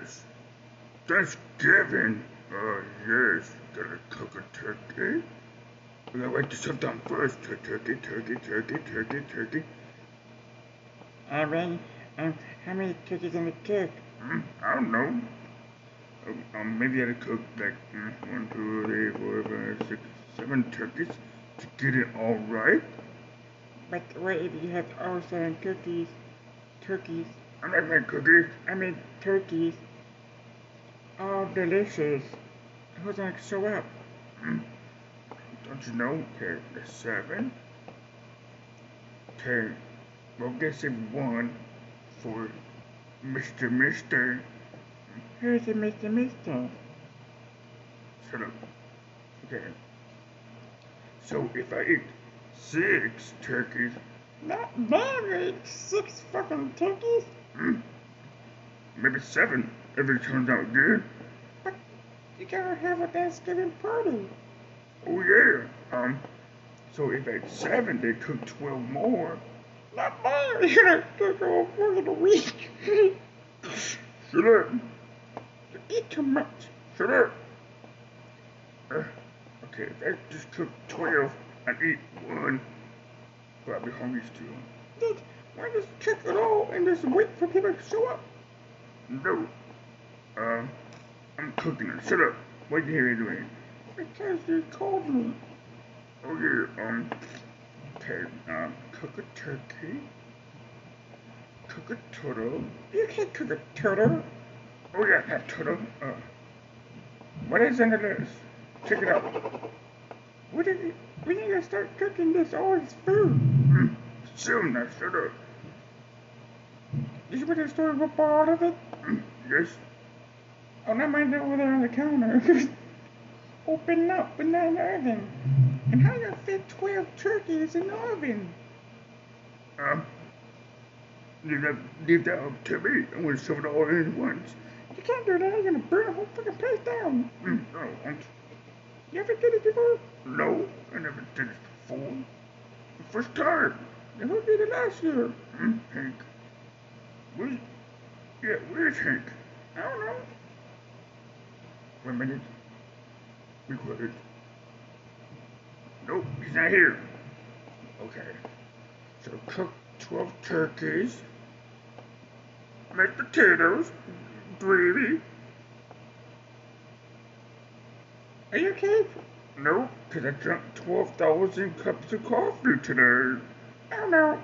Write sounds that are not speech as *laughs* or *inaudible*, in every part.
yes. Thanksgiving. Uh, yes. Gotta cook a turkey. We gotta write this stuff down first. Turkey, turkey, turkey, turkey, turkey. Alright. Um, how many turkeys in the cook? Hmm, I don't know. Um, um, maybe I had to cook like mm, one, two, three, four, five, six, seven turkeys to get it all right. But what if you have all seven cookies? Turkeys. I'm not making cookies. I mean turkeys. All delicious. Who's gonna show up? Hmm. Don't you know? Okay, there's seven. Okay, we'll get some one for Mr. Mister. Who's the Mr. Mister? Shut up. Okay. So if I eat six turkeys, Not very six fucking turkeys. Hmm, maybe seven if it turns out good. But you gotta have a Thanksgiving party. Oh yeah. Um. So if I eat seven, they cook twelve more. Not more. You're gonna cook all four in a week. *laughs* Shut up. you eat too much. Shut up. Uh, okay, if I just cook twelve and eat one, well, I'll be hungry still. Why just cook it all and just wait for people to show up? No. Um, I'm cooking it. Shut up. What you hear me doing? Because you called me. Oh yeah. Um. Okay. Um. Cook a turkey. Cook a turtle. You can't cook a turtle. Oh yeah, not turtle. Uh. What is under this? Check it out. When did you, when you gonna start cooking this all this food? Hmm. Soon. Now shut up. Did you put the store up all of it? Yes. Oh, not mind over there on the counter. *laughs* Open up in that oven. And how you fit 12 turkeys in the oven? Um. Leave that, leave that up to me. I'm gonna shove it all in at once. You can't do that. You're gonna burn the whole fucking place down. No, I won't. You ever did it before? No, I never did it before. The first time. And who did it last year? Hmm, Hank. Where's, yeah, where's Hank? I don't know. Wait a minute. Quiet. Nope, he's not here. Okay. So cook 12 turkeys. Make potatoes. Gravy. Are you okay? Nope, because I drank 12,000 cups of coffee today. I don't know.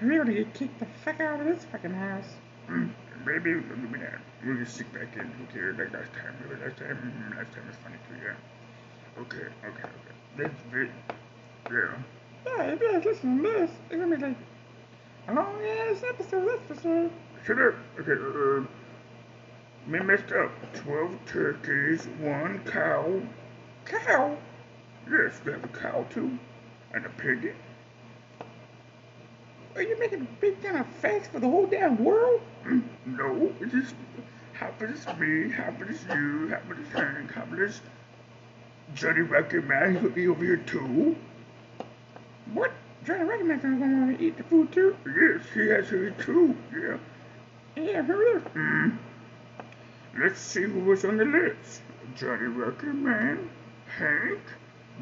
Really, you kicked the fuck out of this fucking house. Hmm, maybe, maybe not. We'll just sit back in. Who cares? Like last time. Maybe last time. mm, Last time was funny too, yeah. Okay, okay, okay. That's very, yeah. Yeah, if you guys listen to this, it's gonna be like a long ass episode, that's for sure. Shut up. Okay, uh, we messed up. 12 turkeys, one cow. Cow? Yes, we have a cow too. And a piggy. Are you making a big kind of face for the whole damn world? Hmm, No, it's just of it's me, of it's you, of it's Hank, it's Johnny Rocket Man. He'll be over here too. What? Johnny Recognize gonna want to eat the food too? Yes, he has to eat too. Yeah. Yeah, hurry up. Hmm. Let's see who was on the list. Johnny Rocket Man, Hank,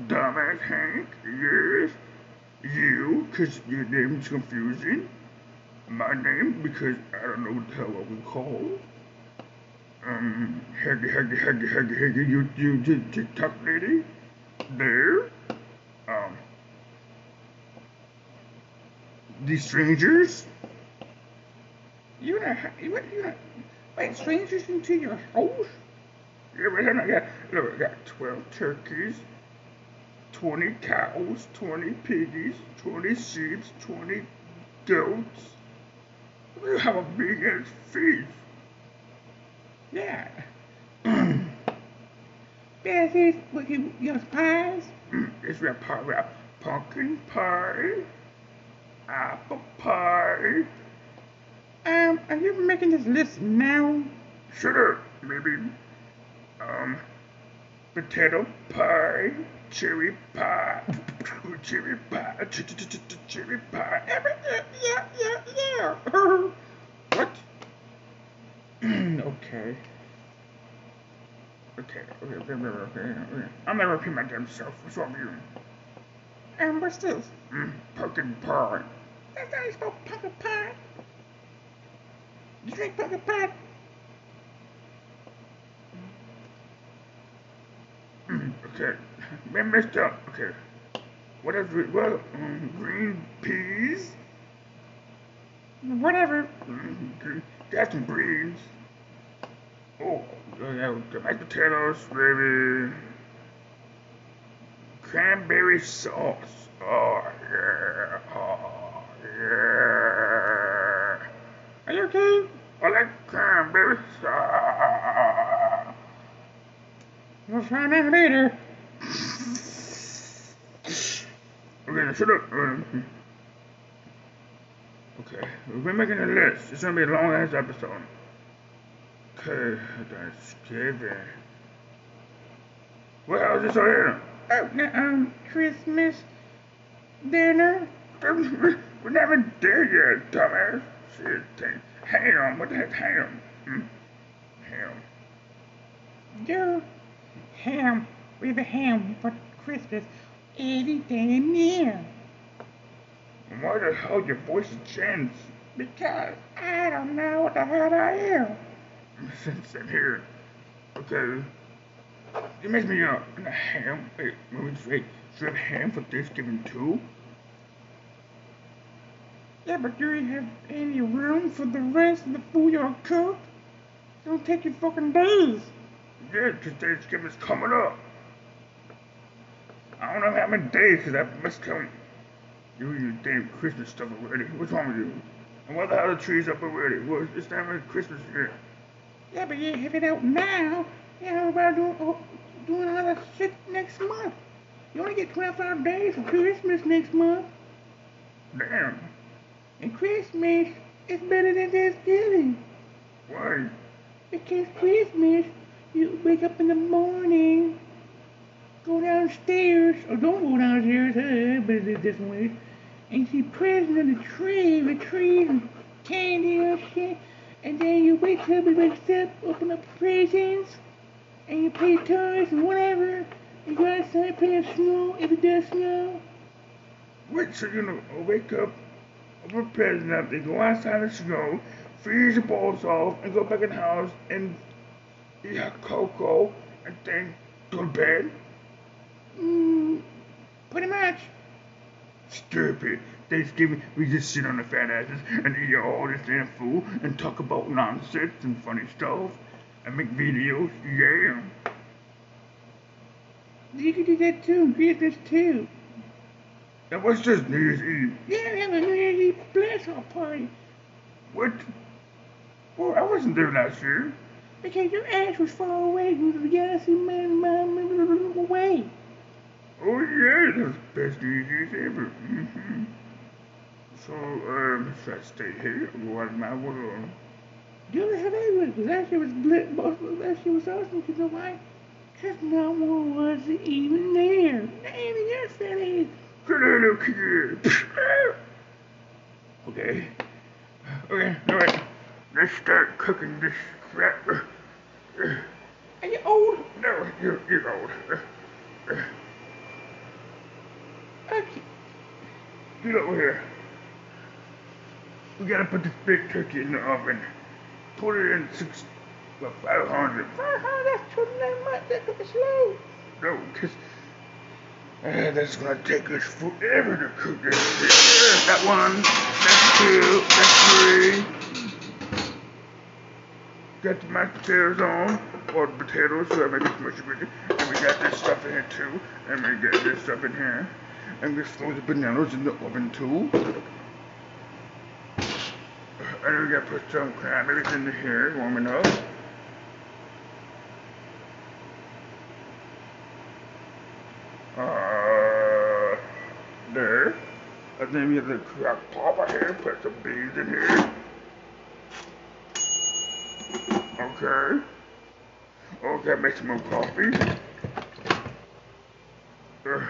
Dumbass Hank, yes, you, because your name's confusing, my name, because I don't know what the hell I would call, um, Haggy, Haggy, Haggy, Haggy, Haggy, you, you, you TikTok lady, there, um, the strangers, You gonna, you what, you gonna, wait, strangers into your house? Yeah, but I got look, I got twelve turkeys, twenty cows, twenty piggies, twenty sheep, twenty goats. We have a big ass feast. Yeah. *clears throat* Yeah, see, what you, you have pies? Mm, It's have pie, have pumpkin pie, apple pie. Um, are you making this list now? Up, maybe. Um, potato pie, cherry pie, cherry pie, ch- ch- ch- ch- cherry pie. Yeah, yeah, yeah, yeah. *laughs* What? *clears throat* Okay. Okay, okay, okay, okay, okay. I'm gonna repeat my damn self. What's wrong with you? Um, what's this? Mm, pumpkin pie. That's not even spelled pumpkin pie. You drink pumpkin pie? Mm, okay. Man messed up. Okay. What is it? What? Um, green peas? Whatever. Mm, green, got some greens. Oh, yeah, the mashed potatoes, maybe. Cranberry sauce. Oh, yeah. Oh, yeah. Are you okay? I like cranberry sauce. We'll find out later. Okay, shut up. Um, Okay, we're making a list. It's gonna be a long ass episode. Okay, Thanksgiving. What hell is on here? Oh, no, um, Christmas dinner. *laughs* We're never there yet, dumbass. Shit, dang. Ham. What the heck, ham? Hmm? Ham. Yeah. Ham. We have a ham for Christmas. Any day in there. Why the hell your voice has changed? Because I don't know what the hell I am. Same here. Okay. It makes me uh, a ham. Wait, wait, wait, wait. Should I have ham for Thanksgiving too? Yeah, but do you have any room for the rest of the food you're cook? It'll take you fucking days. Yeah, because Thanksgiving's coming up. I don't know how many days, because I must come. You eat your damn Christmas stuff already. What's wrong with you? And why the hell are the trees up already? Well, it's not even Christmas yet. Yeah, but you have it out now. Yeah, about doing, oh, doing all that shit next month. You only get 25 days for Christmas next month. Damn. And Christmas is better than Thanksgiving. Why? Because Christmas, you wake up in the morning, go downstairs, or don't go downstairs, but it's this way, and see presents on the tree, with trees and candy and shit, and then you wake up and wake up, open up presents, and you play toys and whatever, and go outside, play in snow if it does snow. Wait, so you're gonna wake up, open a present up, then go outside the snow, freeze your balls off, and go back in the house and eat hot cocoa, and then go to bed? Mm, pretty much. Stupid. Thanksgiving, we just sit on the fat asses and eat all this damn food and talk about nonsense and funny stuff and make videos. Yeah. You can do that too, Christmas too. And what's this New Year's Eve? Yeah, we have a New Year's Eve blast off party. What? Well, I wasn't there last year. Because your ass was far away. You was galaxy man, man, away. Oh yeah, that's the best New Year's Eve ever. hmm So, um, should I stay here or of my world? Do the hell they was. Because that shit was blit. Most of that shit was awesome. You know why? Because no one was even there. Not even your. Good little kid. okay. Okay, alright. Let's start cooking this crap. Are you old? No, you're, you're old. Okay. Get over here. We gotta put this big turkey in the oven. Put it in six, well, 500. Uh-huh, that's too damn much. That's too slow. No, because uh, that's gonna take us forever to cook this. That one, that's two, that's three. Got the mashed potatoes on, or the potatoes, so I make it mushy with. And we got this stuff in here too, and we got this stuff in here. And we throw the bananas in the oven too. And we gotta put some cranberries in here, warming up. Uh, there. And then we have the crack pot here, put some beans in here. Okay. Okay, make some more coffee. Uh,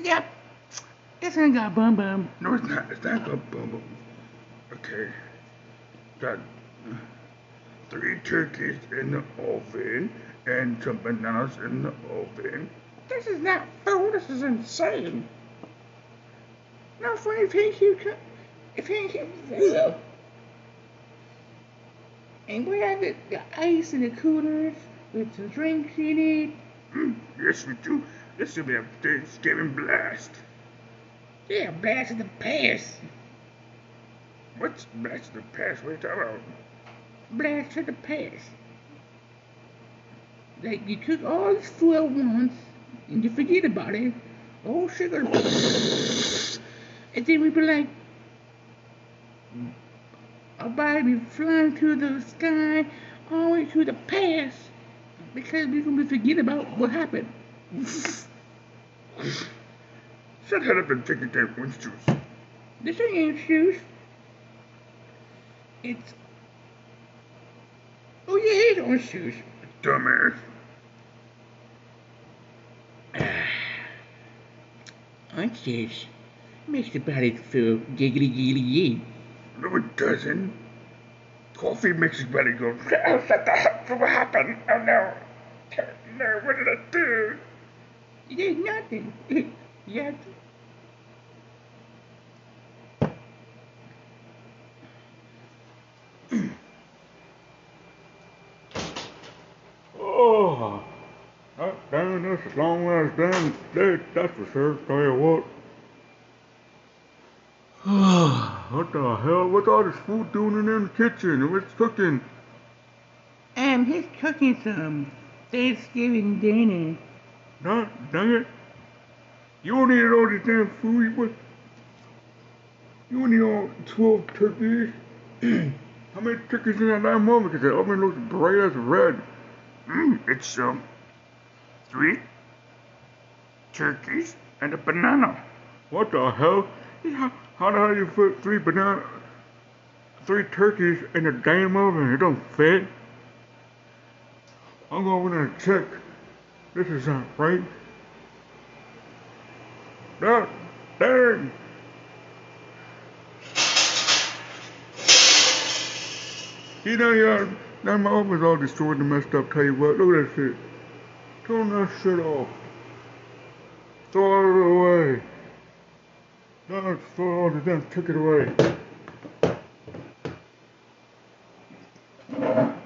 Yep. This ain't got bum bum. no, it's not. It's not good, boom, boom. Okay. Got three turkeys in the oven and some bananas in the oven. This is not food. This is insane. No funny he you could, if he ugh. And we have the, the ice in the coolers with some drinks in it. Mm, yes, we do. This will be a Thanksgiving blast. Yeah, blast of the past. What's blast of the past? What are you talking about? Blast of the past. Like you took all this food at once and you forget about it. Oh sugar. *laughs* and then we be like, our body be flying through the sky all the way to the past because we're gonna be forget about what happened. *laughs* Shut up and take a damn orange juice. This ain't juice. It's oh yeah, it's orange juice. Dumbass. *sighs* Orange juice makes the body feel giggly giggly yee. No, it doesn't. Coffee makes your body go, oh, what the heck? What happened? Oh no. No, what did I do? There's nothing. yeah. *clears throat* Oh, that damn, that's as long ass damn day, that's for sure. Tell you what. *sighs* what the hell? What's all this food doing in the kitchen? What's cooking? Um, he's cooking some Thanksgiving dinner. No, dang it. You don't eat all this damn food. You, what? you don't eat all 12 turkeys. *clears throat* How many turkeys in that damn oven? Because the oven looks bright as red. Mm, it's, um, three turkeys and a banana. What the hell? How, how the hell you put three banana, three turkeys in a damn oven? It don't fit. I'm going to check. This is not right. No, dang. You know, yeah, now my oven's all destroyed and messed up. Tell you what, look at that shit. Turn that shit off. Throw it away. No, throw it all damn took it away.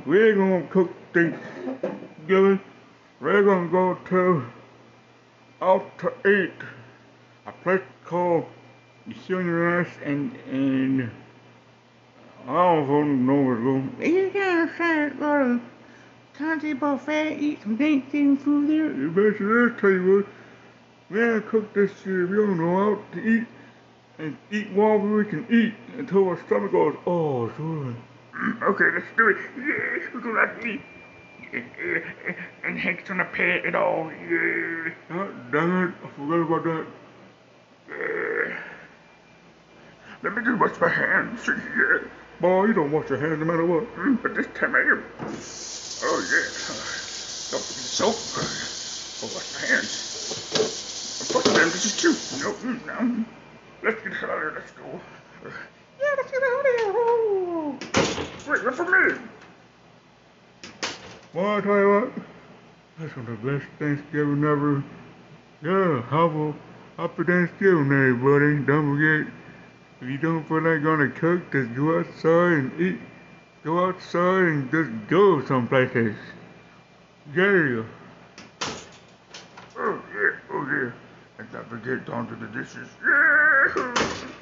We ain't gonna cook Thanksgiving. We're gonna go to out to eat a place called Sunrise and and I don't know where to go. You gonna try to go to country buffet, eat some Thanksgiving food there? You bet you this, tell you what. Ain't cook this shit. We don't know out to eat and eat while we can eat until our stomach goes, oh. *clears throat* Okay, let's do it. Yeah, we're gonna have to eat. Yeah, and Hank's gonna pay it all. Yeah. Oh, dang it, I forgot about that. Yeah. Let me just wash my hands. Yeah. Boy, you don't wash your hands no matter what. Mm, but this time I am. Oh, yeah. Don't forget soap. Oh, wash my hands. Wash my hands, this is too. No, mm, no. Let's get out of here. Let's go. Yeah, let's get out of here. Oh. Wait, wait for me. Well, I tell you what, that's one of the best Thanksgiving ever. Yeah, happy, happy Thanksgiving, everybody. Don't forget, if you don't feel like gonna cook, just go outside and eat. Go outside and just go some places. Yeah. Oh yeah, oh yeah. And don't forget down to the dishes. Yeah. Mm,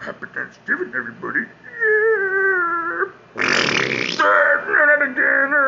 happy Thanksgiving, everybody. Yeah. Not again.